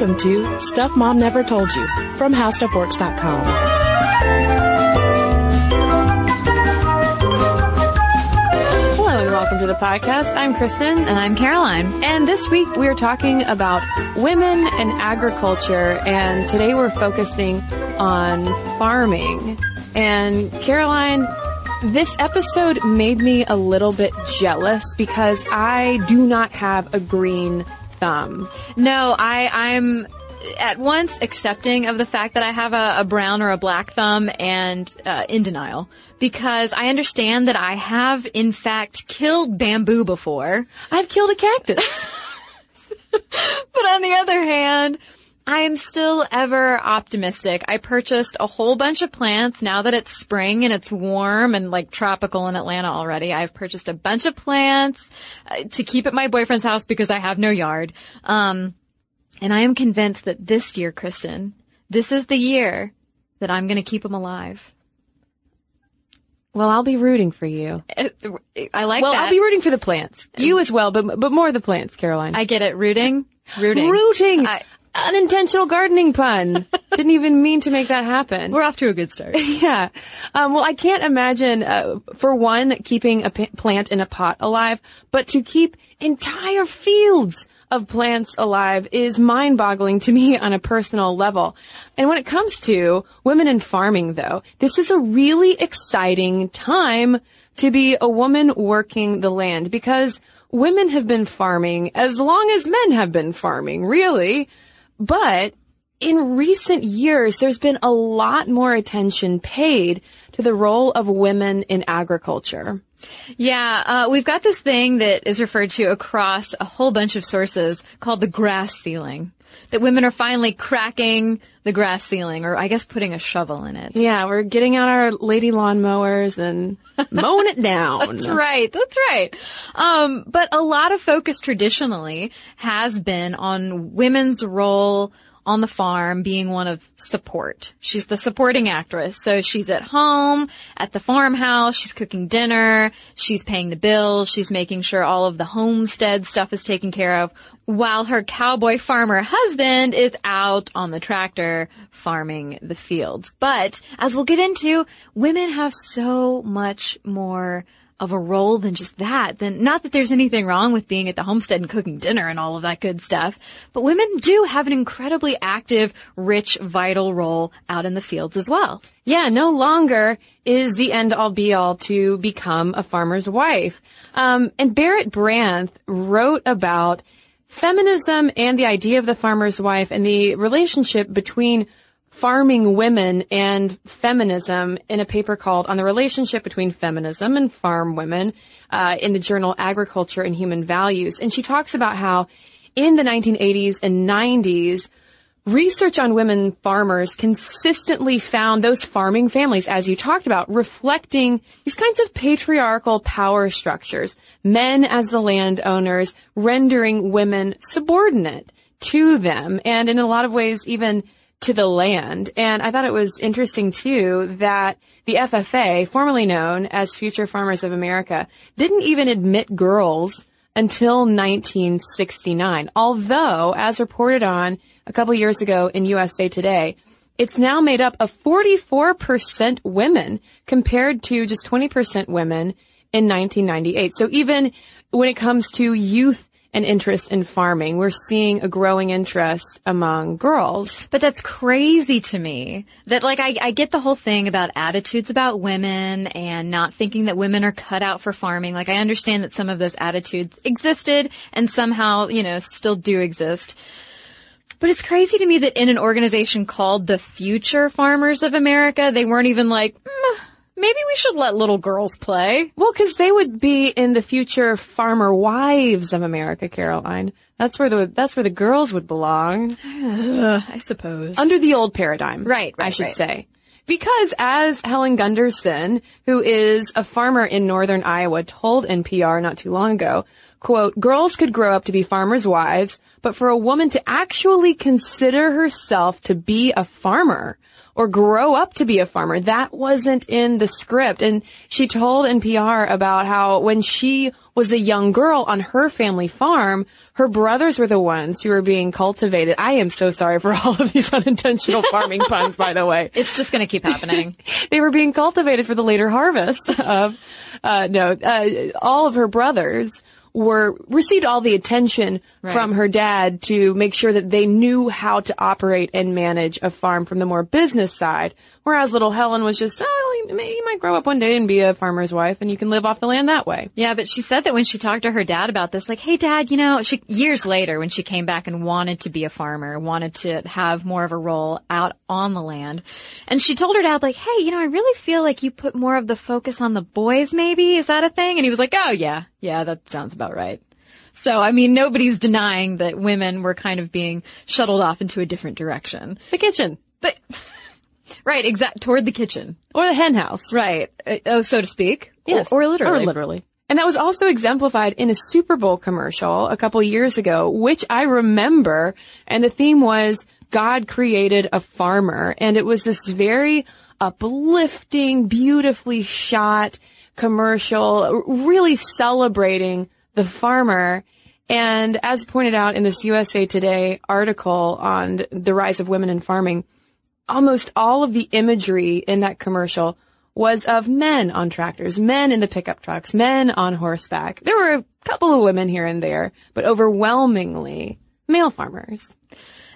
Welcome to Stuff Mom Never Told You from HowStuffWorks.com. Hello and welcome to the podcast. I'm Cristen. And I'm Caroline. And this week we are talking about women and agriculture and today we're focusing on farming. And Caroline, this episode made me a little bit jealous because I do not have a green thumb. No, I, I'm at once accepting of the fact that I have a, a brown or a black thumb and uh, in denial because I understand that I have in fact killed bamboo before. I've killed a cactus. but on the other hand, I am still ever optimistic. I purchased a whole bunch of plants now that it's spring and it's warm and like tropical in Atlanta already. I've purchased a bunch of plants uh, to keep at my boyfriend's house because I have no yard. Um, and I am convinced that this year, Cristen, this is the year that I'm going to keep them alive. well, I'll be rooting for you. I like Well, that. I'll be rooting for the plants. You as well, but but more the plants, Caroline. I get it. Rooting. Rooting. Rooting. I- Unintentional gardening pun. Didn't even mean to make that happen. We're off to a good start. Yeah. Um, well, I can't imagine, uh, for one, keeping a p- plant in a pot alive, but to keep entire fields of plants alive is mind-boggling to me on a personal level. And when it comes to women in farming, though, this is a really exciting time to be a woman working the land because women have been farming as long as men have been farming, really. But in recent years, there's been a lot more attention paid to the role of women in agriculture. Yeah, uh, we've got this thing that is referred to across a whole bunch of sources called the grass ceiling. That women are finally cracking the grass ceiling, or I guess putting a shovel in it. Yeah, we're getting out our lady lawnmowers and mowing it down. That's right. That's right. Um, but a lot of focus traditionally has been on women's role on the farm being one of support. She's the supporting actress. So she's at home, at the farmhouse, she's cooking dinner, she's paying the bills, she's making sure all of the homestead stuff is taken care of, while her cowboy farmer husband is out on the tractor farming the fields. But as we'll get into, women have so much more of a role than just that. Then not that there's anything wrong with being at the homestead and cooking dinner and all of that good stuff, but women do have an incredibly active, rich, vital role out in the fields as well. Yeah, no longer is the end all be all to become a farmer's wife. Um, and Barbara Brandth wrote about feminism and the idea of the farmer's wife and the relationship between farming women and feminism in a paper called On the Relationship Between Feminism and Farm Women uh, in the journal Agriculture and Human Values. And she talks about how in the 1980s and 90s, Research on women farmers consistently found those farming families, as you talked about, reflecting these kinds of patriarchal power structures. Men as the landowners, rendering women subordinate to them, and in a lot of ways, even to the land. And I thought it was interesting too that the FFA, formerly known as Future Farmers of America, didn't even admit girls until 1969. Although, as reported on a couple years ago in USA Today, it's now made up of 44% women compared to just 20% women in 1998. So even when it comes to youth and interest in farming, we're seeing a growing interest among girls. But that's crazy to me. That like I, I get the whole thing about attitudes about women and not thinking that women are cut out for farming. Like I understand that some of those attitudes existed and somehow, you know, still do exist. But it's crazy to me that in an organization called the Future Farmers of America, they weren't even like, "Mm, maybe we should let little girls play. Well, because they would be in the future farmer wives of America, Caroline. That's where the that's where the girls would belong I suppose. under the old paradigm. Right, right, I should right. say. Because as Helen Gunderson, who is a farmer in northern Iowa, told NPR not too long ago, quote, girls could grow up to be farmers' wives, but for a woman to actually consider herself to be a farmer or grow up to be a farmer, that wasn't in the script. And she told NPR about how when she was a young girl on her family farm, her brothers were the ones who were being cultivated. I am so sorry for all of these unintentional farming puns, by the way. It's just going to keep happening. they were being cultivated for the later harvest of, uh, no, uh, all of her brothers were received all the attention right. from her dad to make sure that they knew how to operate and manage a farm from the more business side. Whereas little Helen was just, oh, you, you might grow up one day and be a farmer's wife and you can live off the land that way. Yeah, but she said that when she talked to her dad about this, like, hey dad, you know, she, years later when she came back and wanted to be a farmer, wanted to have more of a role out on the land. And she told her dad, like, hey, you know, I really feel like you put more of the focus on the boys maybe. Is that a thing? And he was like, oh yeah, yeah, that sounds about right. So, I mean, nobody's denying that women were kind of being shuttled off into a different direction. The kitchen. But, right, exact, toward the kitchen. Or the hen house. Right. Uh, oh, so to speak. Yes. Or, or literally. Or literally. And that was also exemplified in a Super Bowl commercial a couple years ago, which I remember. And the theme was God created a farmer. And it was this very uplifting, beautifully shot commercial, really celebrating the farmer. And as pointed out in this USA Today article on the rise of women in farming, almost all of the imagery in that commercial was of men on tractors, men in the pickup trucks, men on horseback. There were a couple of women here and there, but overwhelmingly male farmers.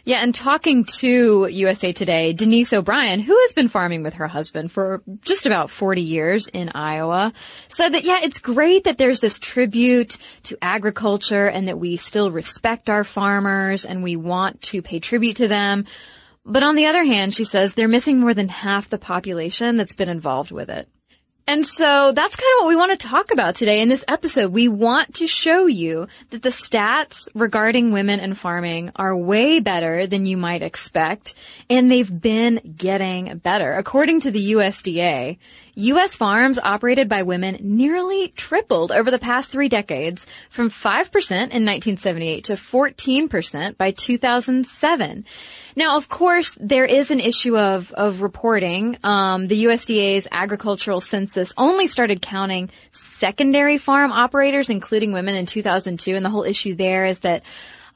Yeah, and talking to USA Today, Denise O'Brien, who has been farming with her husband for just about 40 years in Iowa, said that, yeah, it's great that there's this tribute to agriculture and that we still respect our farmers and we want to pay tribute to them. But on the other hand, she says they're missing more than half the population that's been involved with it. And so that's kind of what we want to talk about today in this episode. We want to show you that the stats regarding women and farming are way better than you might expect, and they've been getting better. According to the USDA, U.S. farms operated by women nearly tripled over the past three decades from 5% in 1978 to 14% by 2007. Now, of course, there is an issue of, of reporting. Um, the USDA's agricultural census only started counting secondary farm operators, including women, in 2002. And the whole issue there is that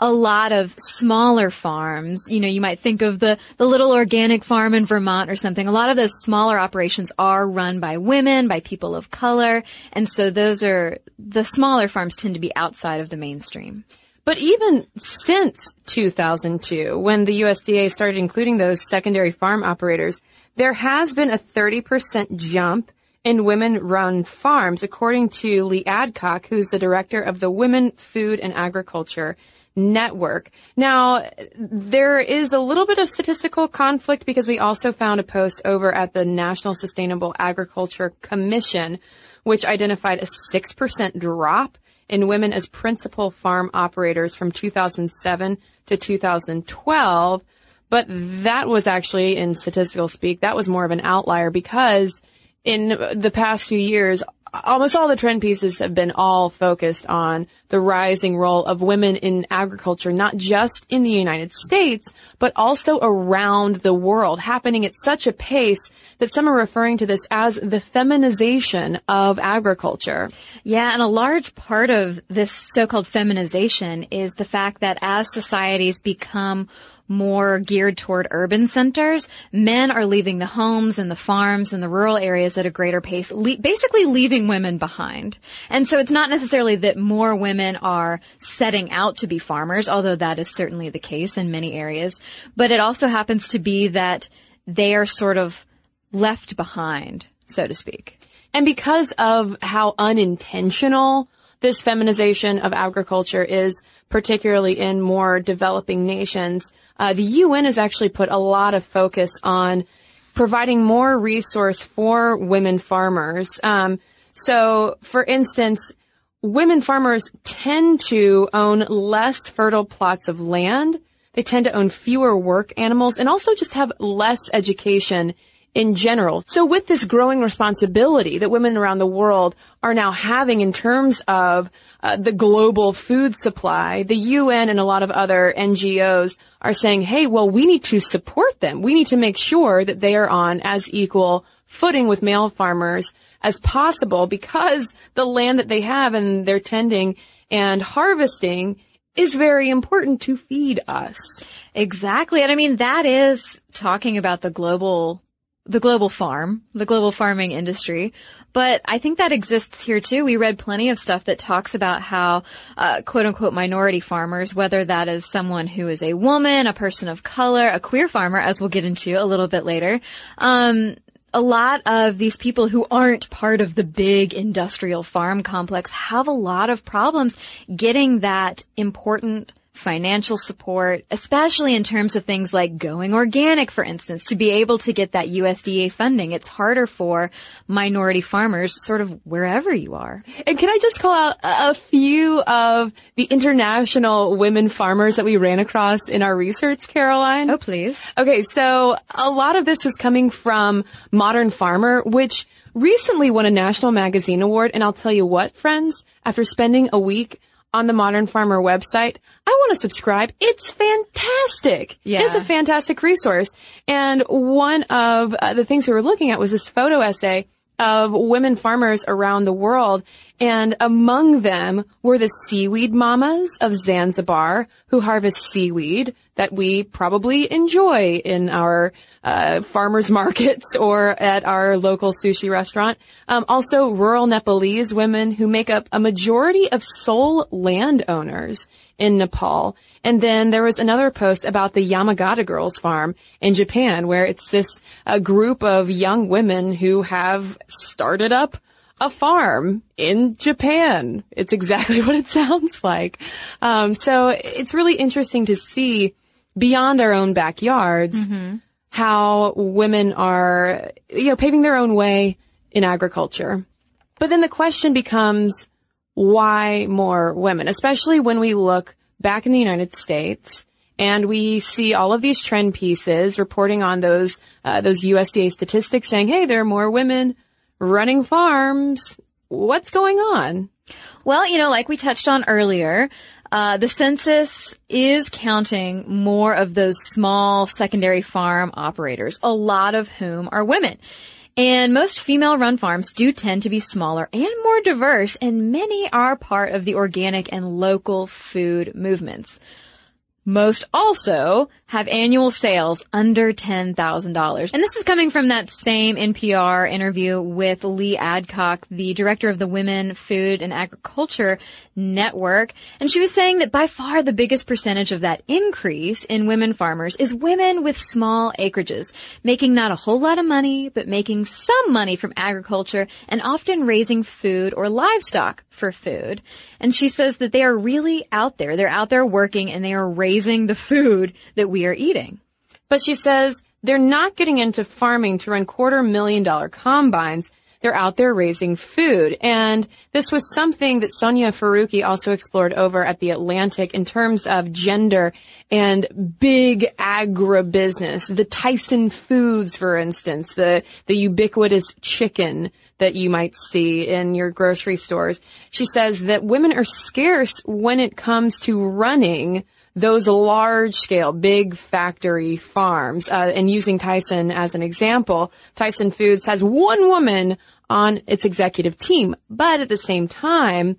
a lot of smaller farms, you know, you might think of the, the little organic farm in Vermont or something. A lot of those smaller operations are run by women, by people of color. And so those are, the smaller farms tend to be outside of the mainstream. But even since 2002, when the USDA started including those secondary farm operators, there has been a 30% jump in women-run farms, according to Leigh Adcock, who's the director of the Women, Food, and Agriculture Network. Now, there is a little bit of statistical conflict because we also found a post over at the National Sustainable Agriculture Commission, which identified a 6% drop in women as principal farm operators from 2007 to 2012. But that was actually in statistical speak, that was more of an outlier because in the past few years, almost all the trend pieces have been all focused on the rising role of women in agriculture, not just in the United States, but also around the world, happening at such a pace that some are referring to this as the feminization of agriculture. Yeah, and a large part of this so-called feminization is the fact that as societies become more geared toward urban centers, men are leaving the homes and the farms and the rural areas at a greater pace, le- basically leaving women behind. And so it's not necessarily that more women are setting out to be farmers, although that is certainly the case in many areas, but it also happens to be that they are sort of left behind, so to speak. And because of how unintentional this feminization of agriculture is, particularly in more developing nations, uh, the UN has actually put a lot of focus on providing more resource for women farmers. Um, so, for instance, women farmers tend to own less fertile plots of land. They tend to own fewer work animals and also just have less education in general. So with this growing responsibility that women around the world are now having in terms of uh, the global food supply, the UN and a lot of other NGOs are saying, hey, well, we need to support them. We need to make sure that they are on as equal footing with male farmers as possible because the land that they have and they're tending and harvesting is very important to feed us. Exactly. And I mean, that is talking about the global, the global farm, the global farming industry. But I think that exists here too. We read plenty of stuff that talks about how, uh, quote unquote minority farmers, whether that is someone who is a woman, a person of color, a queer farmer, as we'll get into a little bit later, um, a lot of these people who aren't part of the big industrial farm complex have a lot of problems getting that important financial support, especially in terms of things like going organic, for instance, to be able to get that USDA funding. It's harder for minority farmers sort of wherever you are. And can I just call out a few of the international women farmers that we ran across in our research, Caroline? Oh, please. Okay, so a lot of this was coming from Modern Farmer, which recently won a national magazine award. And I'll tell you what, friends, after spending a week on the Modern Farmer website, I want to subscribe. It's fantastic. Yeah. It's a fantastic resource. And one of uh, the things we were looking at was this photo essay of women farmers around the world. And among them were the seaweed mamas of Zanzibar who harvest seaweed that we probably enjoy in our uh, farmers markets or at our local sushi restaurant. Um, also, rural Nepalese women who make up a majority of sole landowners in Nepal. And then there was another post about the Yamagata Girls Farm in Japan, where it's this a group of young women who have started up a farm in Japan. It's exactly what it sounds like. Um, so it's really interesting to see beyond our own backyards how women are, you know, paving their own way in agriculture. But then the question becomes, why more women? Especially when we look back in the United States and we see all of these trend pieces reporting on those, uh, those USDA statistics saying, hey, there are more women running farms. What's going on? Well, you know, like we touched on earlier, uh, the census is counting more of those small secondary farm operators, a lot of whom are women. And most female run farms do tend to be smaller and more diverse, and many are part of the organic and local food movements. Most also have annual sales under $10,000. And this is coming from that same NPR interview with Leigh Adcock, the director of the Women, Food, and Agriculture Network. And she was saying that by far the biggest percentage of that increase in women farmers is women with small acreages, making not a whole lot of money, but making some money from agriculture and often raising food or livestock for food. And she says that they are really out there. They're out there working and they are raising the food that we are eating. But she says they're not getting into farming to run quarter million dollar combines. They're out there raising food. And this was something that Sonia Faruqi also explored over at the Atlantic in terms of gender and big agribusiness. The Tyson Foods, for instance, the, the ubiquitous chicken that you might see in your grocery stores. She says that women are scarce when it comes to running those large scale, big factory farms, uh, and using Tyson as an example, Tyson Foods has one woman on its executive team, but at the same time,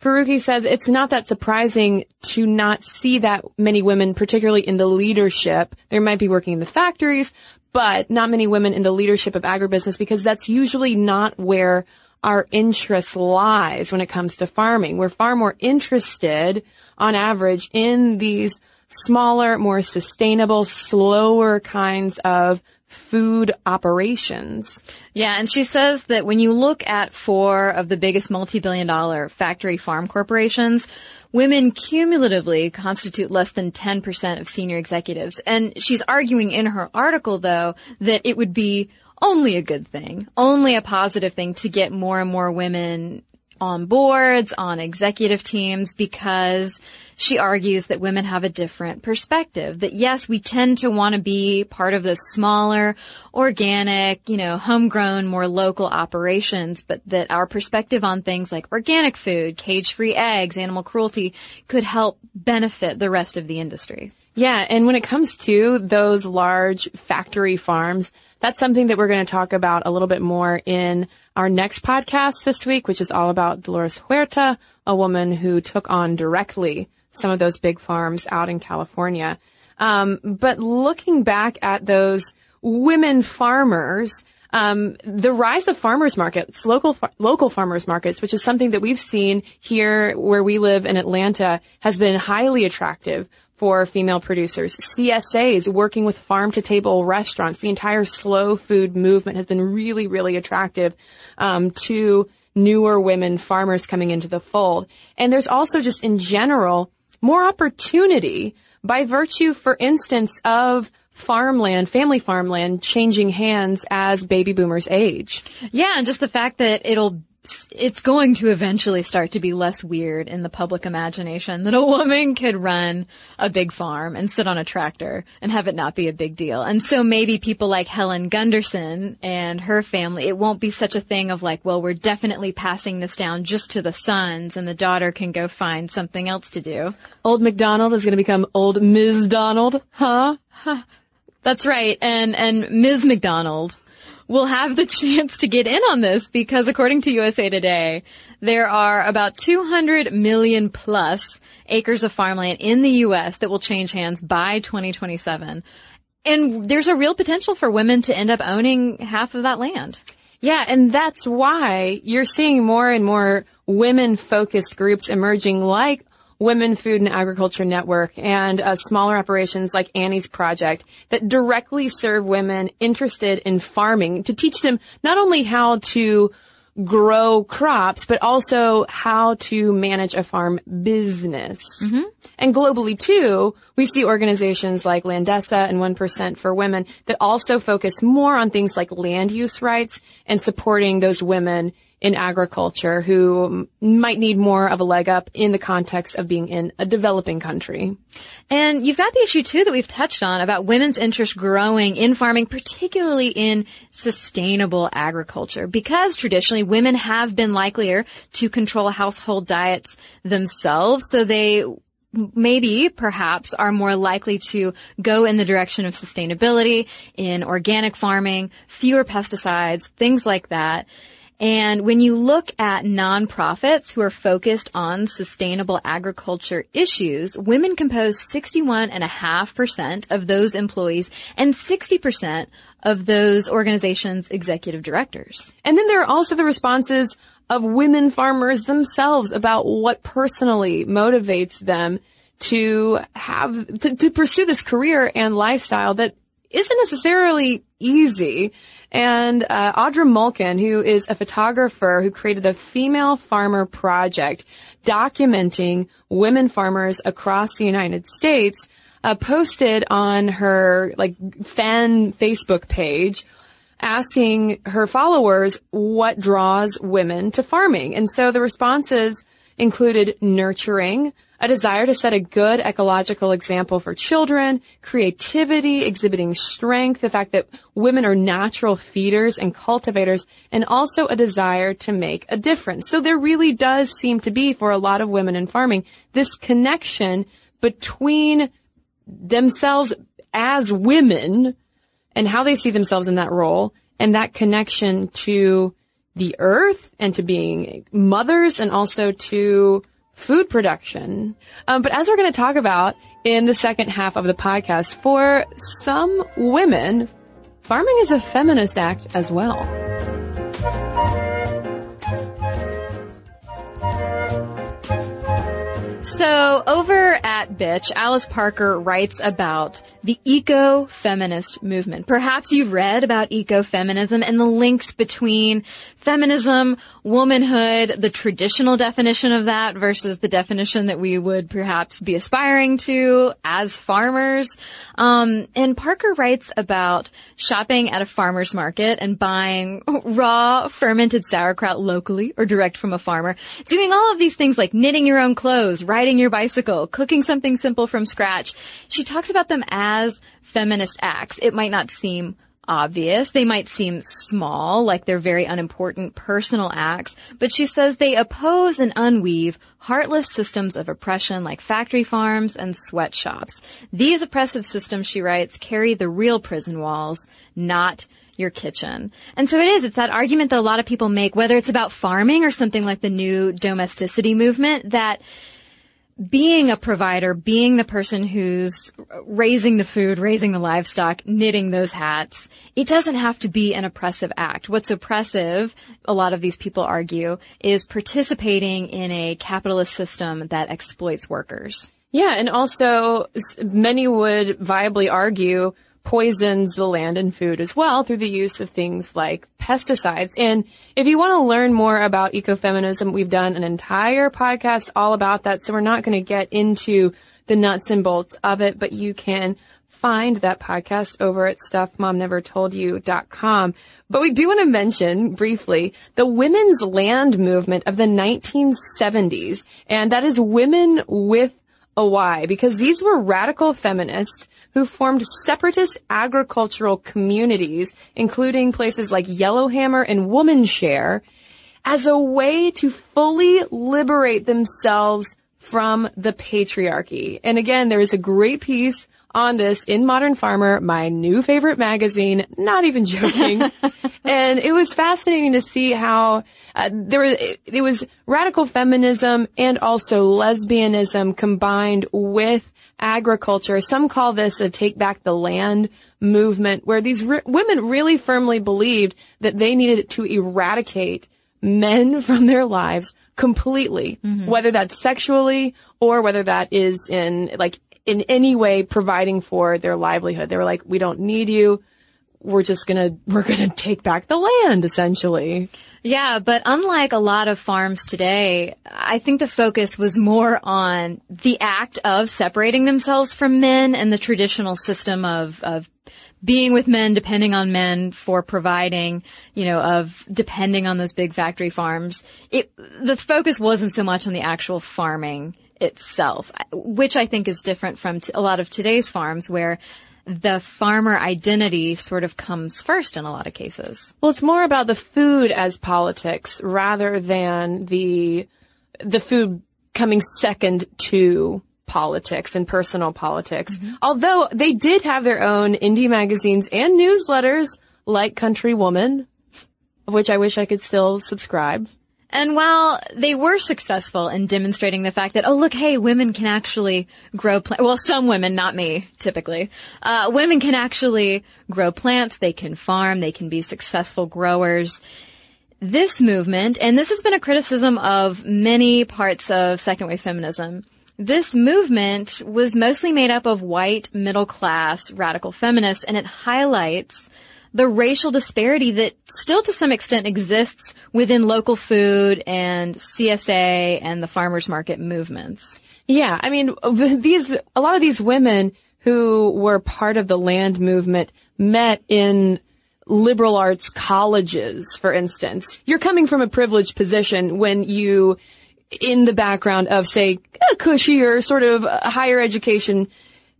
Faruqi says it's not that surprising to not see that many women, particularly in the leadership. There might be working in the factories, but not many women in the leadership of agribusiness because that's usually not where our interest lies when it comes to farming. We're far more interested on average in these smaller, more sustainable, slower kinds of food operations. Yeah, and she says that when you look at four of the biggest multi-billion dollar factory farm corporations, women cumulatively constitute less than 10% of senior executives. And she's arguing in her article, though, that it would be only a good thing, only a positive thing to get more and more women on boards, on executive teams, because she argues that women have a different perspective. That yes, we tend to want to be part of the smaller, organic, you know, homegrown, more local operations, but that our perspective on things like organic food, cage-free eggs, animal cruelty could help benefit the rest of the industry. Yeah, and when it comes to those large factory farms, that's something that we're going to talk about a little bit more in our next podcast this week, which is all about Dolores Huerta, a woman who took on directly some of those big farms out in California. Um, but looking back at those women farmers, um, the rise of farmers markets, local local farmers markets, which is something that we've seen here where we live in Atlanta, has been highly attractive for female producers. CSAs working with farm to table restaurants. The entire slow food movement has been really, really attractive um, to newer women farmers coming into the fold. And there's also just in general more opportunity by virtue, for instance, of farmland, family farmland changing hands as baby boomers age. Yeah, and just the fact that it'll it's going to eventually start to be less weird in the public imagination that a woman could run a big farm and sit on a tractor and have it not be a big deal. And so maybe people like Helen Gunderson and her family, it won't be such a thing of like, well, we're definitely passing this down just to the sons and the daughter can go find something else to do. Old McDonald is going to become old Ms. Donald, huh? That's right. And, and Ms. McDonald will have the chance to get in on this because according to USA Today, there are about 200 million plus acres of farmland in the U.S. that will change hands by 2027. And there's a real potential for women to end up owning half of that land. Yeah, and that's why you're seeing more and more women focused groups emerging like Women Food and Agriculture Network and uh, smaller operations like Annie's Project that directly serve women interested in farming to teach them not only how to grow crops, but also how to manage a farm business. Mm-hmm. And globally too, we see organizations like Landesa and 1% for Women that also focus more on things like land use rights and supporting those women in agriculture who might need more of a leg up in the context of being in a developing country. And you've got the issue too that we've touched on about women's interest growing in farming, particularly in sustainable agriculture, because traditionally women have been likelier to control household diets themselves, so they maybe perhaps are more likely to go in the direction of sustainability in organic farming, fewer pesticides, things like that. And when you look at nonprofits who are focused on sustainable agriculture issues, women compose 61.5% of those employees and 60% of those organizations' executive directors. And then there are also the responses of women farmers themselves about what personally motivates them to have, to, to pursue this career and lifestyle that isn't necessarily easy. And uh, Audra Mulkern, who is a photographer who created the Female Farmer Project, documenting women farmers across the United States, uh, posted on her like fan Facebook page asking her followers what draws women to farming. And so the responses included nurturing, a desire to set a good ecological example for children, creativity, exhibiting strength, the fact that women are natural feeders and cultivators, and also a desire to make a difference. So there really does seem to be, for a lot of women in farming, this connection between themselves as women and how they see themselves in that role and that connection to the earth and to being mothers and also to food production. Um, but as we're going to talk about in the second half of the podcast, for some women, farming is a feminist act as well. So over at Bitch, Alice Parker writes about the eco-feminist movement. Perhaps you've read about eco-feminism and the links between feminism, womanhood, the traditional definition of that versus the definition that we would perhaps be aspiring to as farmers. Um, and Parker writes about shopping at a farmer's market and buying raw fermented sauerkraut locally or direct from a farmer, doing all of these things like knitting your own clothes, riding your bicycle, cooking something simple from scratch. She talks about them as feminist acts. It might not seem obvious. They might seem small, like they're very unimportant personal acts, but she says they oppose and unweave heartless systems of oppression like factory farms and sweatshops. These oppressive systems, she writes, carry the real prison walls, not your kitchen. And so it is, it's that argument that a lot of people make, whether it's about farming or something like the new domesticity movement, that being a provider, being the person who's raising the food, raising the livestock, knitting those hats, it doesn't have to be an oppressive act. What's oppressive, a lot of these people argue, is participating in a capitalist system that exploits workers. Yeah, and also many would viably argue poisons the land and food as well through the use of things like pesticides. And if you want to learn more about ecofeminism, we've done an entire podcast all about that. So we're not going to get into the nuts and bolts of it, but you can find that podcast over at stuffmomnevertoldyou.com. But we do want to mention briefly the women's land movement of the 1970s. And that is women with a Y because these were radical feminists who formed separatist agricultural communities, including places like Yellowhammer and Womanshare, as a way to fully liberate themselves from the patriarchy. And again, there is a great piece on this in Modern Farmer, my new favorite magazine, not even joking. and it was fascinating to see how uh, there was, it, it was radical feminism and also lesbianism combined with agriculture. Some call this a take back the land movement where these re- women really firmly believed that they needed to eradicate men from their lives completely, mm-hmm. whether that's sexually or whether that is in like in any way providing for their livelihood. They were like, we don't need you. We're just gonna, we're gonna take back the land essentially. Yeah, but unlike a lot of farms today, I think the focus was more on the act of separating themselves from men and the traditional system of, of being with men, depending on men for providing, you know, of depending on those big factory farms. It, the focus wasn't so much on the actual farming itself, which I think is different from t- a lot of today's farms where the farmer identity sort of comes first in a lot of cases. Well, it's more about the food as politics rather than the the food coming second to politics and personal politics. Mm-hmm. Although they did have their own indie magazines and newsletters like Country Woman, of which I wish I could still subscribe. And while they were successful in demonstrating the fact that, oh look, hey, women can actually grow plants, well, some women, not me, typically, uh, women can actually grow plants, they can farm, they can be successful growers. This movement, and this has been a criticism of many parts of second wave feminism, this movement was mostly made up of white, middle class, radical feminists, and it highlights the racial disparity that still to some extent exists within local food and CSA and the farmers market movements. Yeah, I mean, these, a lot of these women who were part of the land movement met in liberal arts colleges, for instance. You're coming from a privileged position when you, in the background of, say, a cushier sort of higher education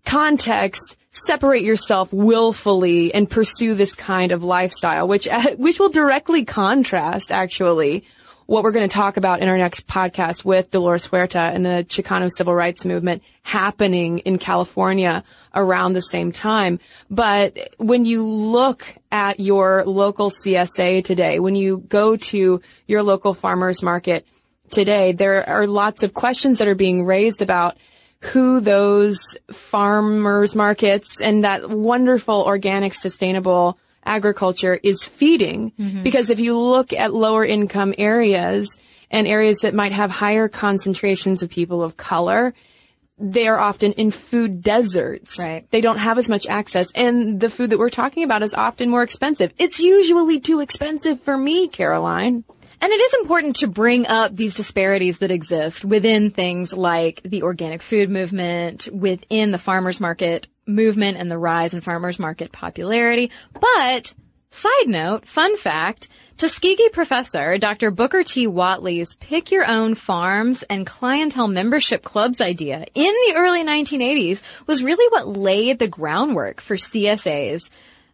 context, separate yourself willfully and pursue this kind of lifestyle, which, uh, which will directly contrast actually what we're going to talk about in our next podcast with Dolores Huerta and the Chicano civil rights movement happening in California around the same time. But when you look at your local CSA today, when you go to your local farmers market today, there are lots of questions that are being raised about who those farmers markets and that wonderful organic sustainable agriculture is feeding. Mm-hmm. Because if you look at lower income areas and areas that might have higher concentrations of people of color, they are often in food deserts. Right. They don't have as much access and the food that we're talking about is often more expensive. It's usually too expensive for me, Caroline. And it is important to bring up these disparities that exist within things like the organic food movement, within the farmers market movement and the rise in farmers market popularity. But, side note, fun fact, Tuskegee professor Dr. Booker T. Whatley's pick your own farms and clientele membership clubs idea in the early 1980s was really what laid the groundwork for CSAs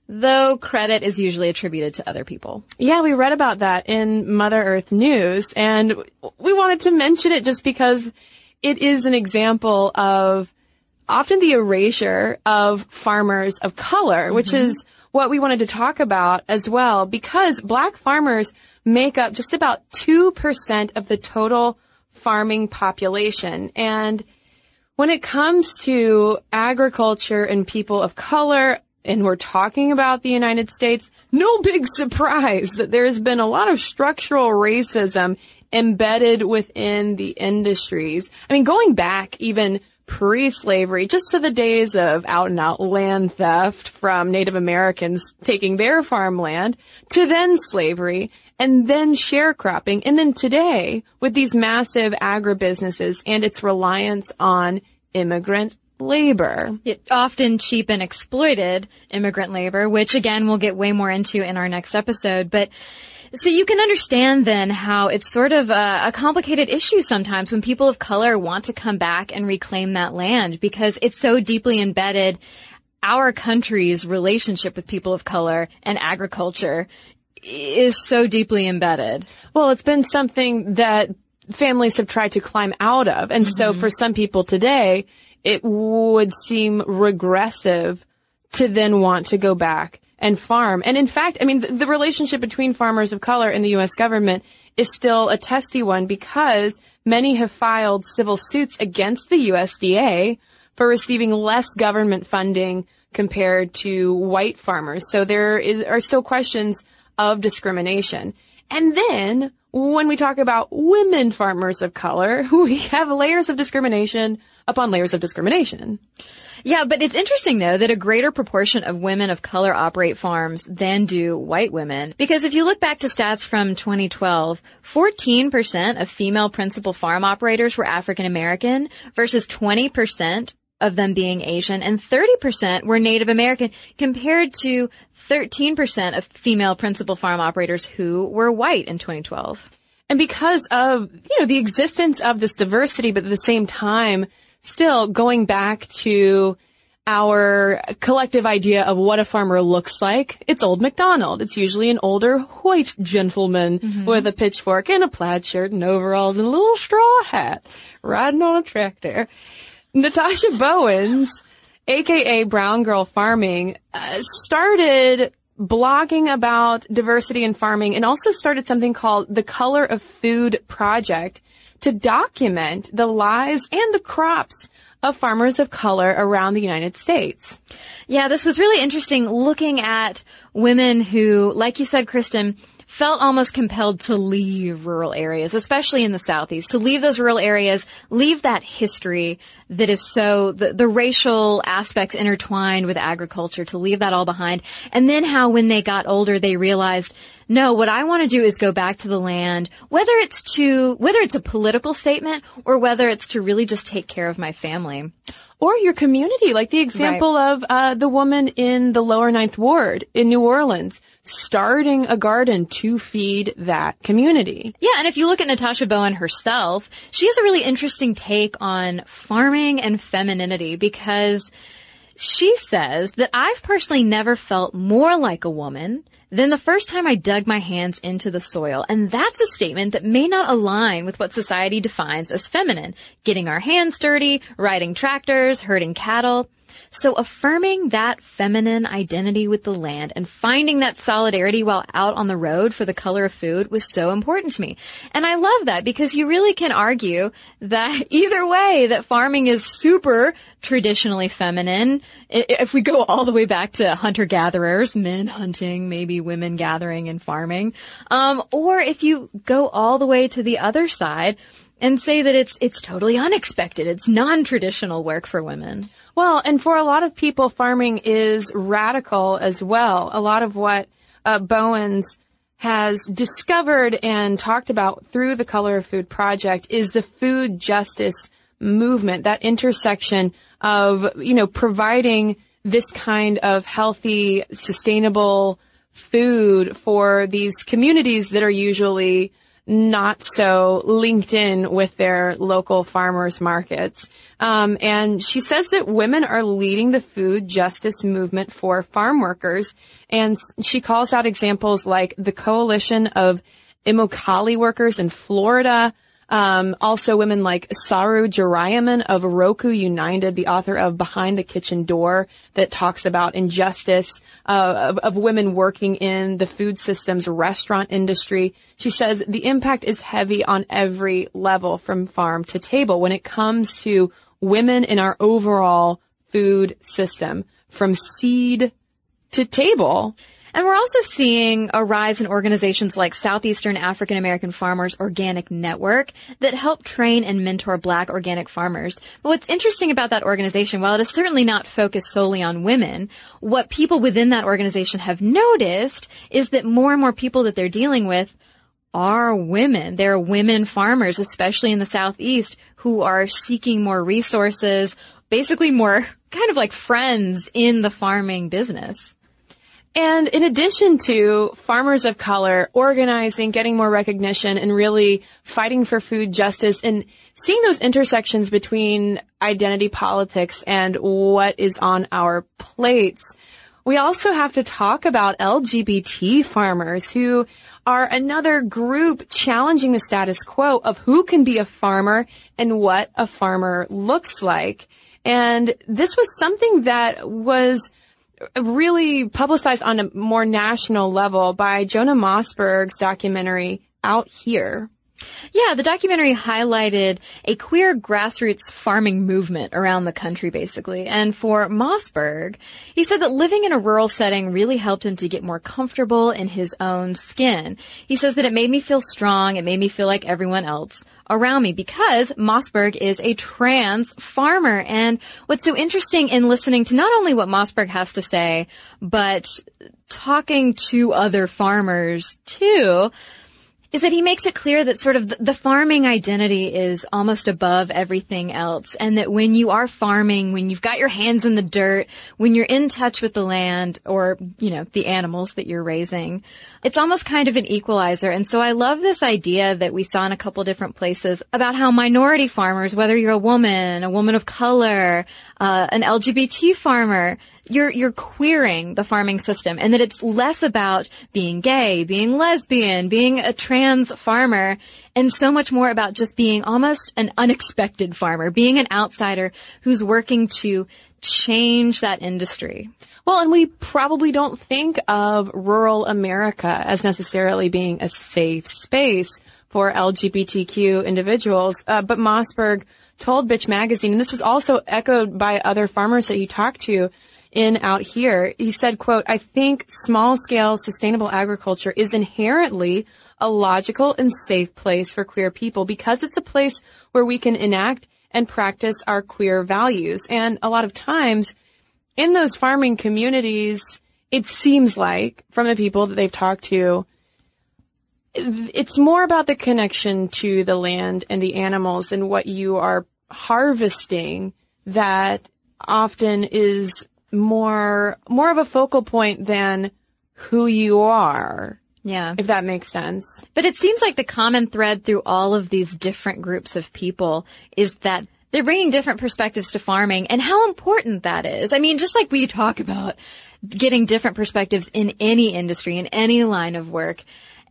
though credit is usually attributed to other people. Yeah, we read about that in Mother Earth News, and we wanted to mention it just because it is an example of often the erasure of farmers of color, mm-hmm. which is what we wanted to talk about as well, because black farmers make up just about 2% of the total farming population. And when it comes to agriculture and people of color, and we're talking about the United States, no big surprise that there's been a lot of structural racism embedded within the industries. I mean, going back even pre-slavery, just to the days of out and out land theft from Native Americans taking their farmland, to then slavery, and then sharecropping, and then today with these massive agribusinesses and its reliance on immigrant labor. It often cheap and exploited immigrant labor, which again we'll get way more into in our next episode. But so you can understand then how it's sort of a, a, complicated issue sometimes when people of color want to come back and reclaim that land because it's so deeply embedded. Our country's relationship with people of color and agriculture is so deeply embedded. Well, it's been something that families have tried to climb out of. And mm-hmm. so for some people today, it would seem regressive to then want to go back and farm. And in fact, I mean, the, the, relationship between farmers of color and the U.S. government is still a testy one because many have filed civil suits against the USDA for receiving less government funding compared to white farmers. So there is, are still questions of discrimination. And then when we talk about women farmers of color, we have layers of discrimination upon layers of discrimination. Yeah, but it's interesting though that a greater proportion of women of color operate farms than do white women. Because if you look back to stats from 2012, 14% of female principal farm operators were African American versus 20% of them being Asian and 30% were Native American compared to 13% of female principal farm operators who were white in 2012. And because of, you know, the existence of this diversity, but at the same time, still going back to our collective idea of what a farmer looks like, it's old MacDonald. It's usually an older white gentleman mm-hmm. with a pitchfork and a plaid shirt and overalls and a little straw hat riding on a tractor. Natasha Bowens, aka Brown Girl Farming, uh, started blogging about diversity in farming and also started something called the Color of Food Project to document the lives and the crops of farmers of color around the United States. Yeah, this was really interesting looking at women who, like you said, Cristen, felt almost compelled to leave rural areas, especially in the southeast, to leave those rural areas, leave that history that is so, the, the racial aspects intertwined with agriculture, to leave that all behind. And then how when they got older, they realized, no, what I want to do is go back to the land, whether it's to, whether it's a political statement or whether it's to really just take care of my family or your community, like the example right. of uh, the woman in the lower ninth ward in New Orleans starting a garden to feed that community. Yeah, and if you look at Natasha Bowen herself, she has a really interesting take on farming and femininity because she says that I've personally never felt more like a woman than the first time I dug my hands into the soil. And that's a statement that may not align with what society defines as feminine. Getting our hands dirty, riding tractors, herding cattle. So affirming that feminine identity with the land and finding that solidarity while out on the road for the color of food was so important to me. And I love that because you really can argue that either way that farming is super traditionally feminine. If we go all the way back to hunter gatherers, men hunting, maybe women gathering and farming. Um, or if you go all the way to the other side, and say that it's it's totally unexpected. It's non-traditional work for women. Well, and for a lot of people, farming is radical as well. A lot of what uh, Bowens has discovered and talked about through the Color of Food project is the food justice movement, that intersection of, you know, providing this kind of healthy, sustainable food for these communities that are usually not so linked in with their local farmers markets. Um, and she says that women are leading the food justice movement for farm workers. And she calls out examples like the coalition of Immokalee workers in Florida, um, also women like Saru Jayaraman of Roku United, the author of Behind the Kitchen Door that talks about injustice uh, of, of women working in the food systems restaurant industry. She says the impact is heavy on every level from farm to table when it comes to women in our overall food system from seed to table. And we're also seeing a rise in organizations like Southeastern African American Farmers Organic Network that help train and mentor black organic farmers. But what's interesting about that organization, while it is certainly not focused solely on women, what people within that organization have noticed is that more and more people that they're dealing with are women. They're women farmers, especially in the Southeast, who are seeking more resources, basically more kind of like friends in the farming business. And in addition to farmers of color organizing, getting more recognition, and really fighting for food justice and seeing those intersections between identity politics and what is on our plates, we also have to talk about LGBT farmers who are another group challenging the status quo of who can be a farmer and what a farmer looks like. And this was something that was really publicized on a more national level by Jonah Mossberg's documentary Out Here. Yeah, the documentary highlighted a queer grassroots farming movement around the country, basically. And for Mossberg, he said that living in a rural setting really helped him to get more comfortable in his own skin. He says that it made me feel strong. It made me feel like everyone else around me because Mossberg is a trans farmer. And what's so interesting in listening to not only what Mossberg has to say, but talking to other farmers too, is that he makes it clear that sort of the farming identity is almost above everything else. And that when you are farming, when you've got your hands in the dirt, when you're in touch with the land or, you know, the animals that you're raising, it's almost kind of an equalizer. And so I love this idea that we saw in a couple different places about how minority farmers, whether you're a woman, a woman of color, uh, an LGBT farmer, you're you're queering the farming system and that it's less about being gay, being lesbian, being a trans farmer and so much more about just being almost an unexpected farmer, being an outsider who's working to change that industry. Well, and we probably don't think of rural America as necessarily being a safe space for LGBTQ individuals, uh, but Mossberg told Bitch Magazine, and this was also echoed by other farmers that he talked to, in out here. He said, quote, I think small scale sustainable agriculture is inherently a logical and safe place for queer people because it's a place where we can enact and practice our queer values. And a lot of times in those farming communities, it seems like from the people that they've talked to, it's more about the connection to the land and the animals and what you are harvesting that often is more more of a focal point than who you are. Yeah. If that makes sense. But it seems like the common thread through all of these different groups of people is that they're bringing different perspectives to farming and how important that is. I mean, just like we talk about getting different perspectives in any industry, in any line of work,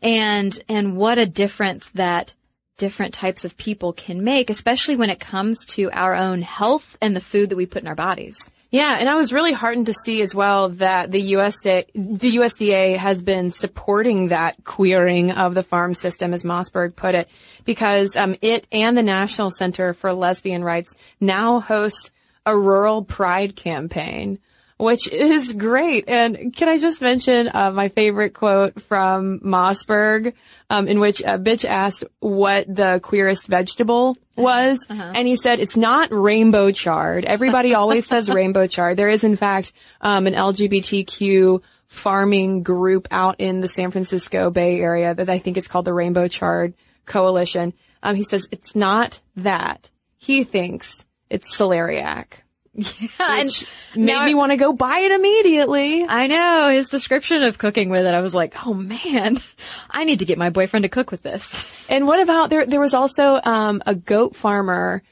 and, and what a difference that different types of people can make, especially when it comes to our own health and the food that we put in our bodies. Yeah, and I was really heartened to see as well that the USDA, the USDA has been supporting that queering of the farm system, as Mossberg put it, because um, it and the National Center for Lesbian Rights now host a rural pride campaign which is great. And can I just mention uh, my favorite quote from Mossberg, um, in which a bitch asked what the queerest vegetable was, uh-huh. and he said it's not rainbow chard. Everybody always says rainbow chard. There is, in fact, um, an LGBTQ farming group out in the San Francisco Bay Area that I think is called the Rainbow Chard Coalition. Um, he says it's not that. He thinks it's celeriac. Yeah, and made me want to go buy it immediately. I know his description of cooking with it. I was like, oh man, I need to get my boyfriend to cook with this. And what about there? There was also um, a goat farmer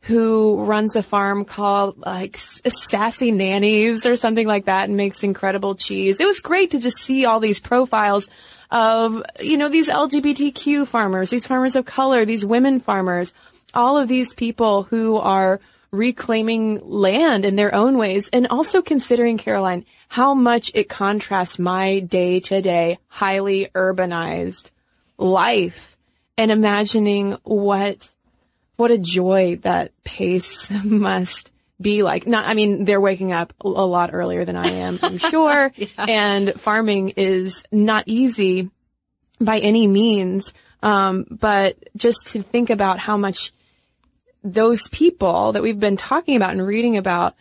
who runs a farm called like Sassy Nannies or something like that, and makes incredible cheese. It was great to just see all these profiles of you know these LGBTQ farmers, these farmers of color, these women farmers, all of these people who are reclaiming land in their own ways and also considering Caroline how much it contrasts my day to day highly urbanized life and imagining what what a joy that pace must be like. Not, I mean, they're waking up a lot earlier than I am, I'm sure. yeah. And farming is not easy by any means. Um, but just to think about how much those people that we've been talking about and reading about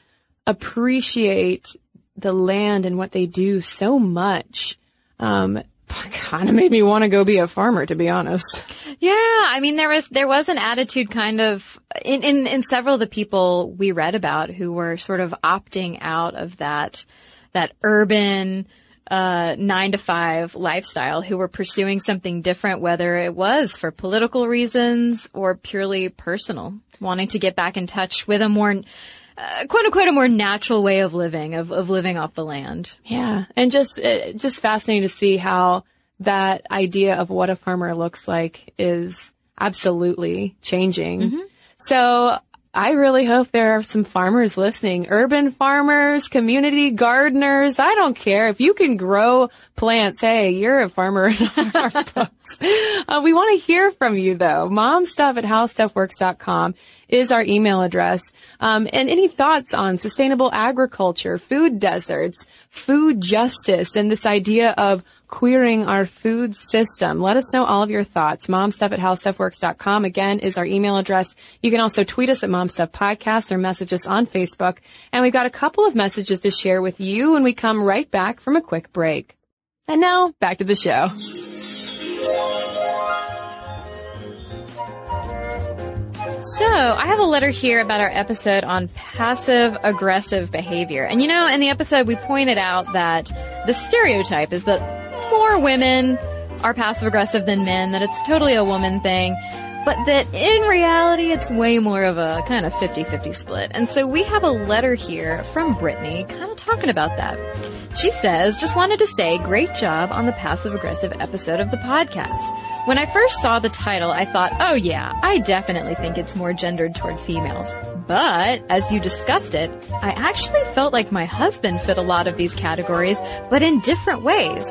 appreciate the land and what they do so much. Um, kind of made me want to go be a farmer, to be honest. Yeah, I mean, there was there was an attitude kind of in in, in several of the people we read about who were sort of opting out of that that urban uh, nine to five lifestyle who were pursuing something different, whether it was for political reasons or purely personal, wanting to get back in touch with a more, uh, quote unquote, a more natural way of living, of, of living off the land. Yeah. And just, uh, just fascinating to see how that idea of what a farmer looks like is absolutely changing. Mm-hmm. So I really hope there are some farmers listening. Urban farmers, community gardeners. I don't care. If you can grow plants, hey, you're a farmer in our books. Uh, we want to hear from you though. Momstuff at howstuffworks.com is our email address. Um, and any thoughts on sustainable agriculture, food deserts, food justice, and this idea of queering our food system. Let us know all of your thoughts. Momstuff at howstuffworks.com again is our email address. You can also tweet us at Momstuff Podcast or message us on Facebook. And we've got a couple of messages to share with you when we come right back from a quick break. And now back to the show. So, I have a letter here about our episode on passive aggressive behavior. And you know, in the episode we pointed out that the stereotype is that more women are passive aggressive than men, that it's totally a woman thing, but that in reality it's way more of a kind of 50-50 split. And so we have a letter here from Brittany kind of talking about that. She says, just wanted to say great job on the passive aggressive episode of the podcast. When I first saw the title, I thought, oh yeah, I definitely think it's more gendered toward females. But, as you discussed it, I actually felt like my husband fit a lot of these categories, but in different ways.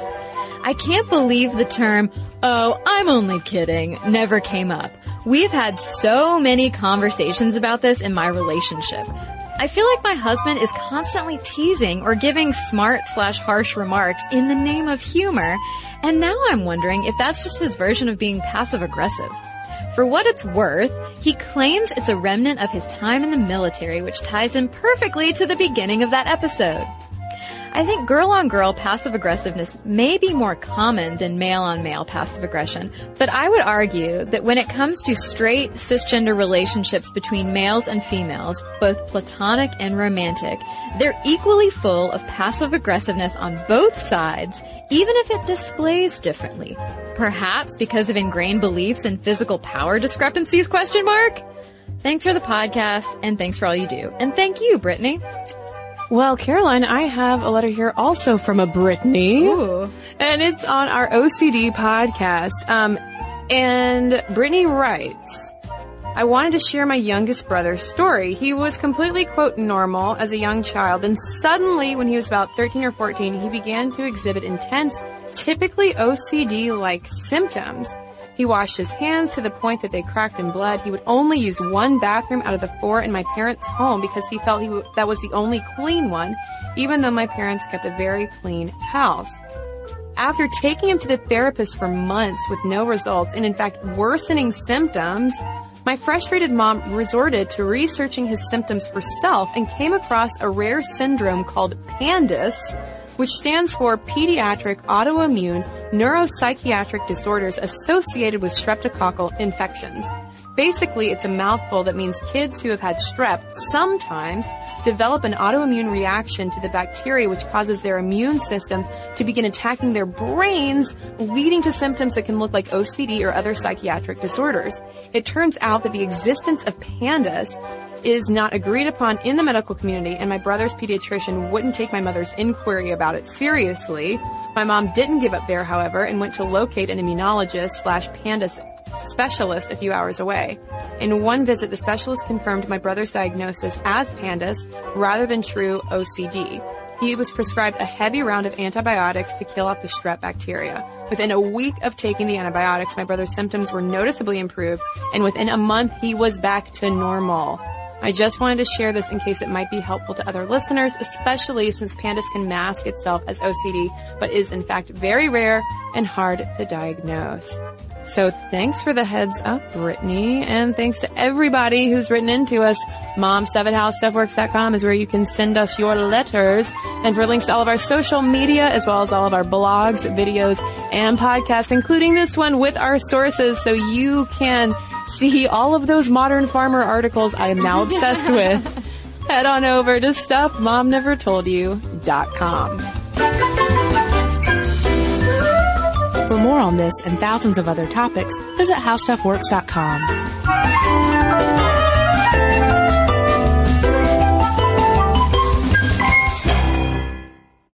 I can't believe the term, oh, I'm only kidding, never came up. We've had so many conversations about this in my relationship. I feel like my husband is constantly teasing or giving smart slash harsh remarks in the name of humor, and now I'm wondering if that's just his version of being passive aggressive. For what it's worth, he claims it's a remnant of his time in the military, which ties in perfectly to the beginning of that episode. I think girl on girl passive aggressiveness may be more common than male on male passive aggression, but I would argue that when it comes to straight cisgender relationships between males and females, both platonic and romantic, they're equally full of passive aggressiveness on both sides, even if it displays differently. Perhaps because of ingrained beliefs and physical power discrepancies question mark? Thanks for the podcast and thanks for all you do. And thank you, Brittany. Well, Caroline, I have a letter here also from a Brittany. Ooh. And it's on our OCD podcast. Um, and Brittany writes, I wanted to share my youngest brother's story. He was completely, quote, normal as a young child, and suddenly, when he was about 13 or 14, he began to exhibit intense, typically OCD-like symptoms. He washed his hands to the point that they cracked in blood. He would only use one bathroom out of the four in my parents' home because he felt he w- that was the only clean one, even though my parents kept a very clean house. After taking him to the therapist for months with no results and in fact worsening symptoms, my frustrated mom resorted to researching his symptoms herself and came across a rare syndrome called PANDAS, which stands for Pediatric Autoimmune Neuropsychiatric Disorders Associated with Streptococcal Infections. Basically, it's a mouthful that means kids who have had strep sometimes develop an autoimmune reaction to the bacteria which causes their immune system to begin attacking their brains, leading to symptoms that can look like OCD or other psychiatric disorders. It turns out that the existence of PANDAS is not agreed upon in the medical community, and my brother's pediatrician wouldn't take my mother's inquiry about it seriously. My mom didn't give up there, however, and went to locate an immunologist slash pandas specialist a few hours away. In one visit, the specialist confirmed my brother's diagnosis as pandas rather than true OCD. He was prescribed a heavy round of antibiotics to kill off the strep bacteria. Within a week of taking the antibiotics, my brother's symptoms were noticeably improved, and within a month, he was back to normal. I just wanted to share this in case it might be helpful to other listeners, especially since pandas can mask itself as OCD, but is in fact very rare and hard to diagnose. So thanks for the heads up, Brittany, and thanks to everybody who's written into us. Momstuff at howstuffworks.com is where you can send us your letters, and for links to all of our social media, as well as all of our blogs, videos, and podcasts, including this one with our sources, so you can see all of those modern farmer articles I am now obsessed with. Head on over to stuffmomnevertoldyou.com. For more on this and thousands of other topics, visit howstuffworks.com.